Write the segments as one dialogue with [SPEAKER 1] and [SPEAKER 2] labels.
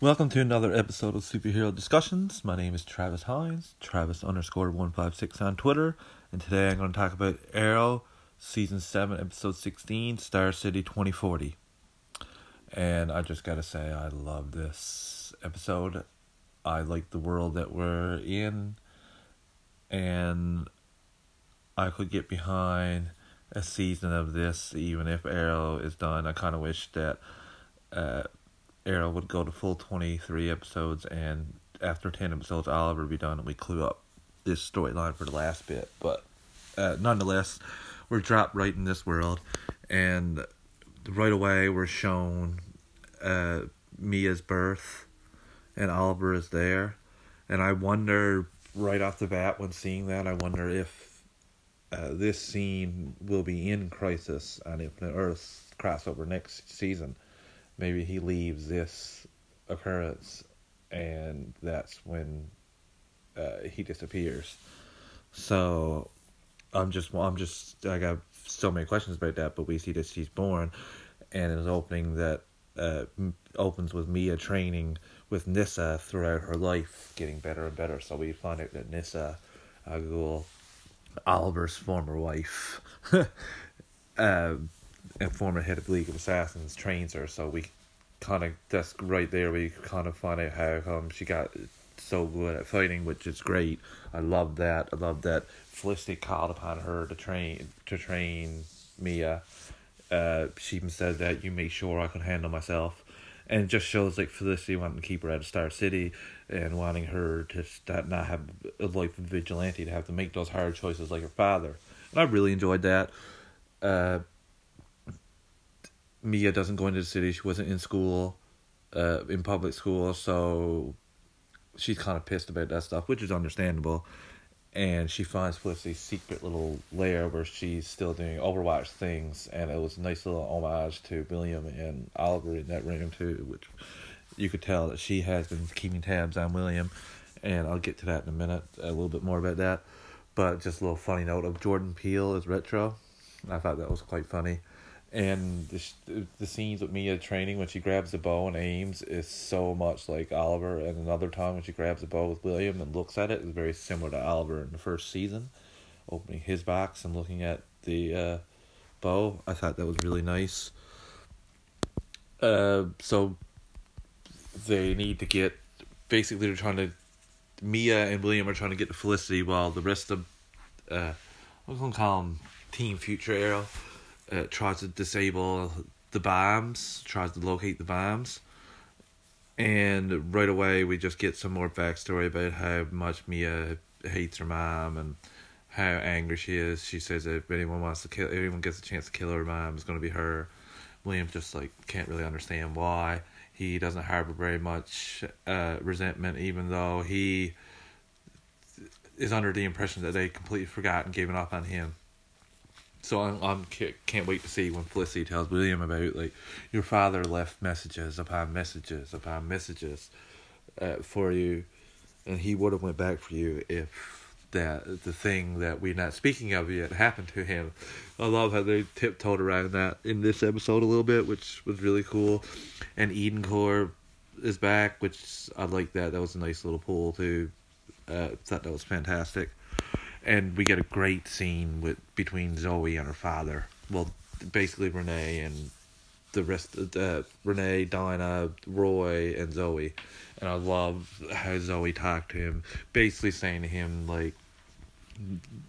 [SPEAKER 1] Welcome to another episode of Superhero Discussions. My name is Travis Hines, Travis underscore 156 on Twitter, and today I'm going to talk about Arrow, Season 7, Episode 16, Star City 2040. And I just gotta say, I love this episode. I like the world that we're in, and I could get behind a season of this, even if Arrow is done. I kind of wish that uh, Arrow would go to full 23 episodes, and after 10 episodes, Oliver would be done, and we clue up this storyline for the last bit. But uh, nonetheless, we're dropped right in this world, and right away we're shown uh, Mia's birth, and Oliver is there, and I wonder right off the bat when seeing that, I wonder if uh, this scene will be in Crisis on Infinite Earths crossover next season. Maybe he leaves this occurrence, and that's when uh, he disappears. So I'm just I'm just I got so many questions about that, but we see that she's born, and it's opening that uh, opens with Mia training with Nyssa throughout her life, getting better and better. So we find out that Nyssa, Al Oliver's former wife, uh, and former head of League of Assassins, trains her. So we kind of that's right there. We kind of find out how come she got so good at fighting, which is great. I love that. I love that Felicity called upon her to train to train Mia. Uh, she even said that you make sure I can handle myself, and it just shows like Felicity wanting to keep her out of Star City and wanting her to not have a life of vigilante to have to make those hard choices like her father. And I really enjoyed that. Uh, Mia doesn't go into the city. She wasn't in school, uh, in public school, so she's kind of pissed about that stuff, which is understandable. And she finds Felicity's secret little lair where she's still doing Overwatch things, and it was a nice little homage to William and Oliver in that room too, which you could tell that she has been keeping tabs on William, and I'll get to that in a minute, a little bit more about that. But just a little funny note of Jordan Peele is retro. I thought that was quite funny and the the scenes with Mia training when she grabs the bow and aims is so much like Oliver, and another time when she grabs the bow with William and looks at it is very similar to Oliver in the first season, opening his box and looking at the uh, bow. I thought that was really nice. Uh, so they need to get basically they're trying to Mia and William are trying to get to Felicity while the rest of uh, I'm gonna call them Team Future Arrow uh, tries to disable the bombs, tries to locate the bombs. And right away, we just get some more backstory about how much Mia hates her mom and how angry she is. She says if anyone wants to kill, if anyone gets a chance to kill her mom, it's going to be her. William just like can't really understand why. He doesn't harbor very much uh, resentment, even though he is under the impression that they completely forgot and given up on him. So I'm, I'm can't wait to see when Felicity tells William about like your father left messages upon messages upon messages uh, for you, and he would have went back for you if that the thing that we're not speaking of yet happened to him. I love how they tiptoed around that in this episode a little bit, which was really cool. And Eden Corps is back, which I like that. That was a nice little pull too. Uh, thought that was fantastic and we get a great scene with between Zoe and her father. Well, basically Renee and the rest of the Renee, Dinah, Roy, and Zoe. And I love how Zoe talked to him, basically saying to him like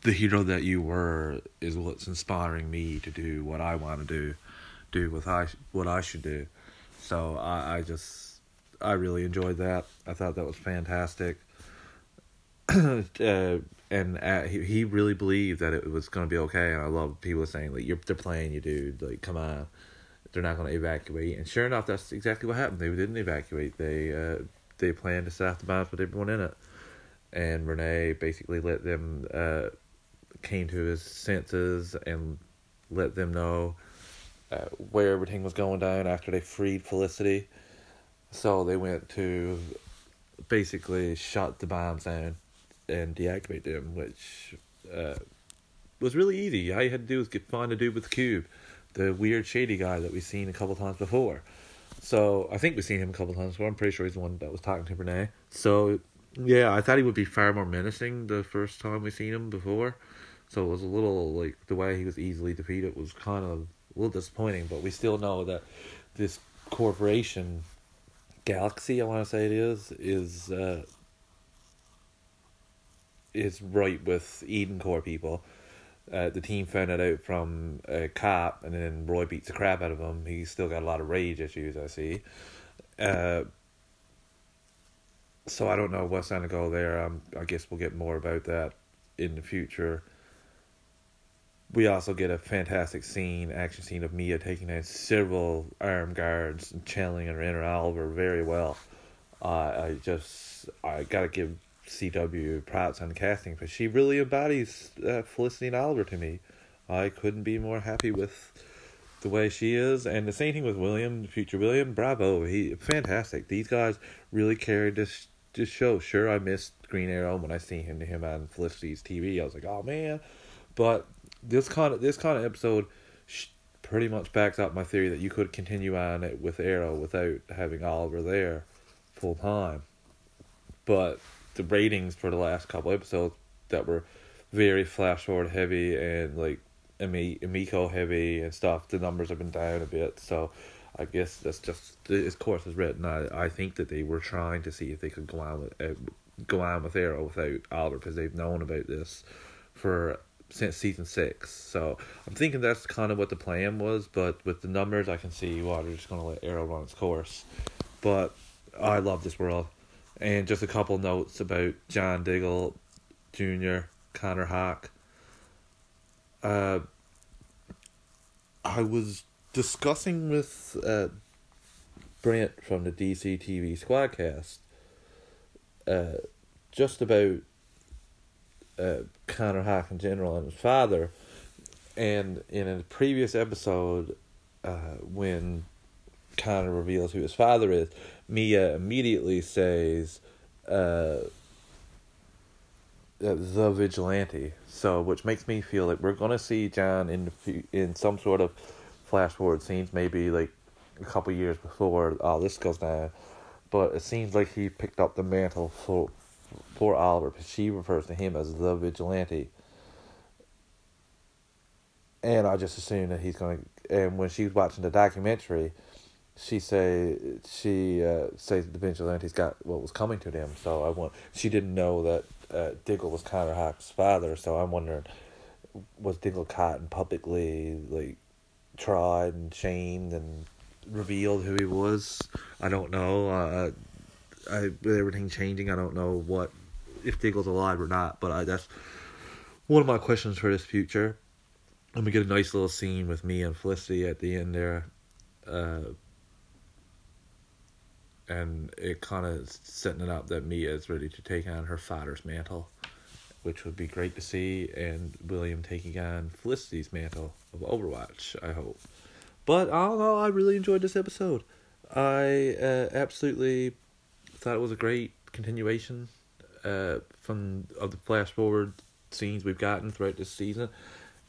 [SPEAKER 1] the hero that you were is what's inspiring me to do what I want to do, do what I what I should do. So I, I just I really enjoyed that. I thought that was fantastic. uh, and uh, he he really believed that it was going to be okay. And I love people saying like, "You're they're playing you, dude. Like, come on, they're not going to evacuate." And sure enough, that's exactly what happened. They didn't evacuate. They uh, they planned to set off the bombs with everyone in it. And Renee basically let them uh, came to his senses and let them know uh, where everything was going down after they freed Felicity. So they went to basically shut the bombs down and deactivate them, which uh, was really easy. All you had to do was get find a dude with the cube, the weird shady guy that we've seen a couple times before. So I think we've seen him a couple times. But I'm pretty sure he's the one that was talking to Renee. So yeah, I thought he would be far more menacing the first time we seen him before. So it was a little like the way he was easily defeated was kind of a little disappointing. But we still know that this corporation, Galaxy, I want to say it is, is uh, is right with Eden Corps people. Uh, the team found it out from a cop, and then Roy beats the crap out of him. He's still got a lot of rage issues, I see. Uh, so I don't know what's going to go there. Um, I guess we'll get more about that in the future. We also get a fantastic scene, action scene of Mia taking down several armed guards and channeling her inner Oliver very well. Uh, I just I gotta give CW props on casting because she really embodies uh, Felicity and Oliver to me. I couldn't be more happy with the way she is, and the same thing with William, future William. Bravo, he fantastic. These guys really carried this this show. Sure, I missed Green Arrow when I seen him him on Felicity's TV. I was like, oh man, but this kind of this kind of episode pretty much backs up my theory that you could continue on it with Arrow without having Oliver there full time. But the ratings for the last couple episodes that were very flash forward heavy and like Emiko heavy and stuff, the numbers have been down a bit. So I guess that's just this course is written. I I think that they were trying to see if they could go on with uh, go on with Arrow without Oliver because they've known about this for since season six. So I'm thinking that's kind of what the plan was. But with the numbers, I can see why they're just gonna let Arrow run its course. But I love this world. And just a couple notes about John Diggle Jr., Connor Hawke. Uh, I was discussing with uh, Brent from the DC TV Squadcast uh, just about uh, Connor Hawke in general and his father. And in a previous episode, uh, when Connor reveals who his father is, Mia immediately says, uh, "the vigilante." So, which makes me feel like we're gonna see John in in some sort of flash forward scenes, maybe like a couple years before all this goes down. But it seems like he picked up the mantle for for Oliver, because she refers to him as the vigilante. And I just assume that he's gonna. And when she's watching the documentary, she say she uh, says the vigilantes got what was coming to them. So I want she didn't know that uh, Diggle was Connor Hawke's father. So I'm wondering, was Diggle caught and publicly like tried and shamed and revealed who he was? I don't know. Uh, I with everything changing, I don't know what if Diggle's alive or not. But I, that's one of my questions for this future. And we get a nice little scene with me and Felicity at the end there. Uh, and it kind of setting it up that Mia is ready to take on her father's mantle, which would be great to see, and William taking on Felicity's mantle of Overwatch. I hope, but I don't know. I really enjoyed this episode. I uh, absolutely thought it was a great continuation uh, from of the flash forward scenes we've gotten throughout this season,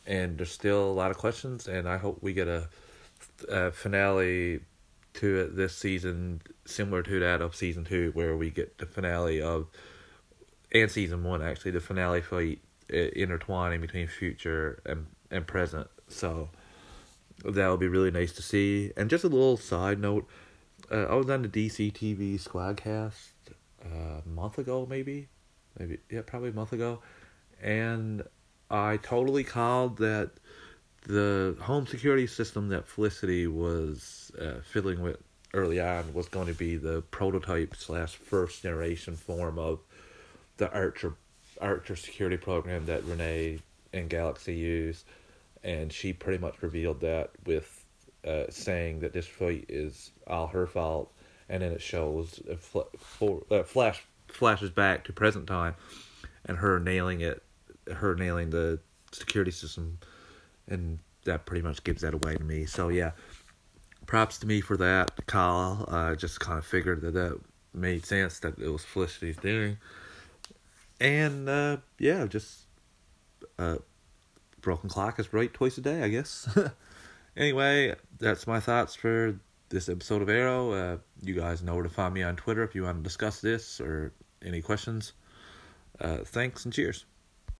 [SPEAKER 1] and there's still a lot of questions, and I hope we get a, a finale to it this season similar to that of season two, where we get the finale of, and season one actually, the finale fight uh, intertwining between future and and present. So that would be really nice to see. And just a little side note, uh, I was on the DC TV Squadcast uh, a month ago, maybe, maybe yeah, probably a month ago, and I totally called that the home security system that Felicity was uh, fiddling with early on was going to be the prototype slash first generation form of the Archer Archer security program that Renee and Galaxy use, and she pretty much revealed that with uh, saying that this fight is all her fault, and then it shows uh, fl- for, uh, flash flashes back to present time, and her nailing it, her nailing the security system, and that pretty much gives that away to me. So yeah, props to me for that call. I uh, just kind of figured that that made sense that it was Felicity's doing. And uh, yeah, just uh, broken clock is right twice a day, I guess. anyway, that's my thoughts for this episode of Arrow. Uh, you guys know where to find me on Twitter if you want to discuss this or any questions. Uh, thanks and cheers.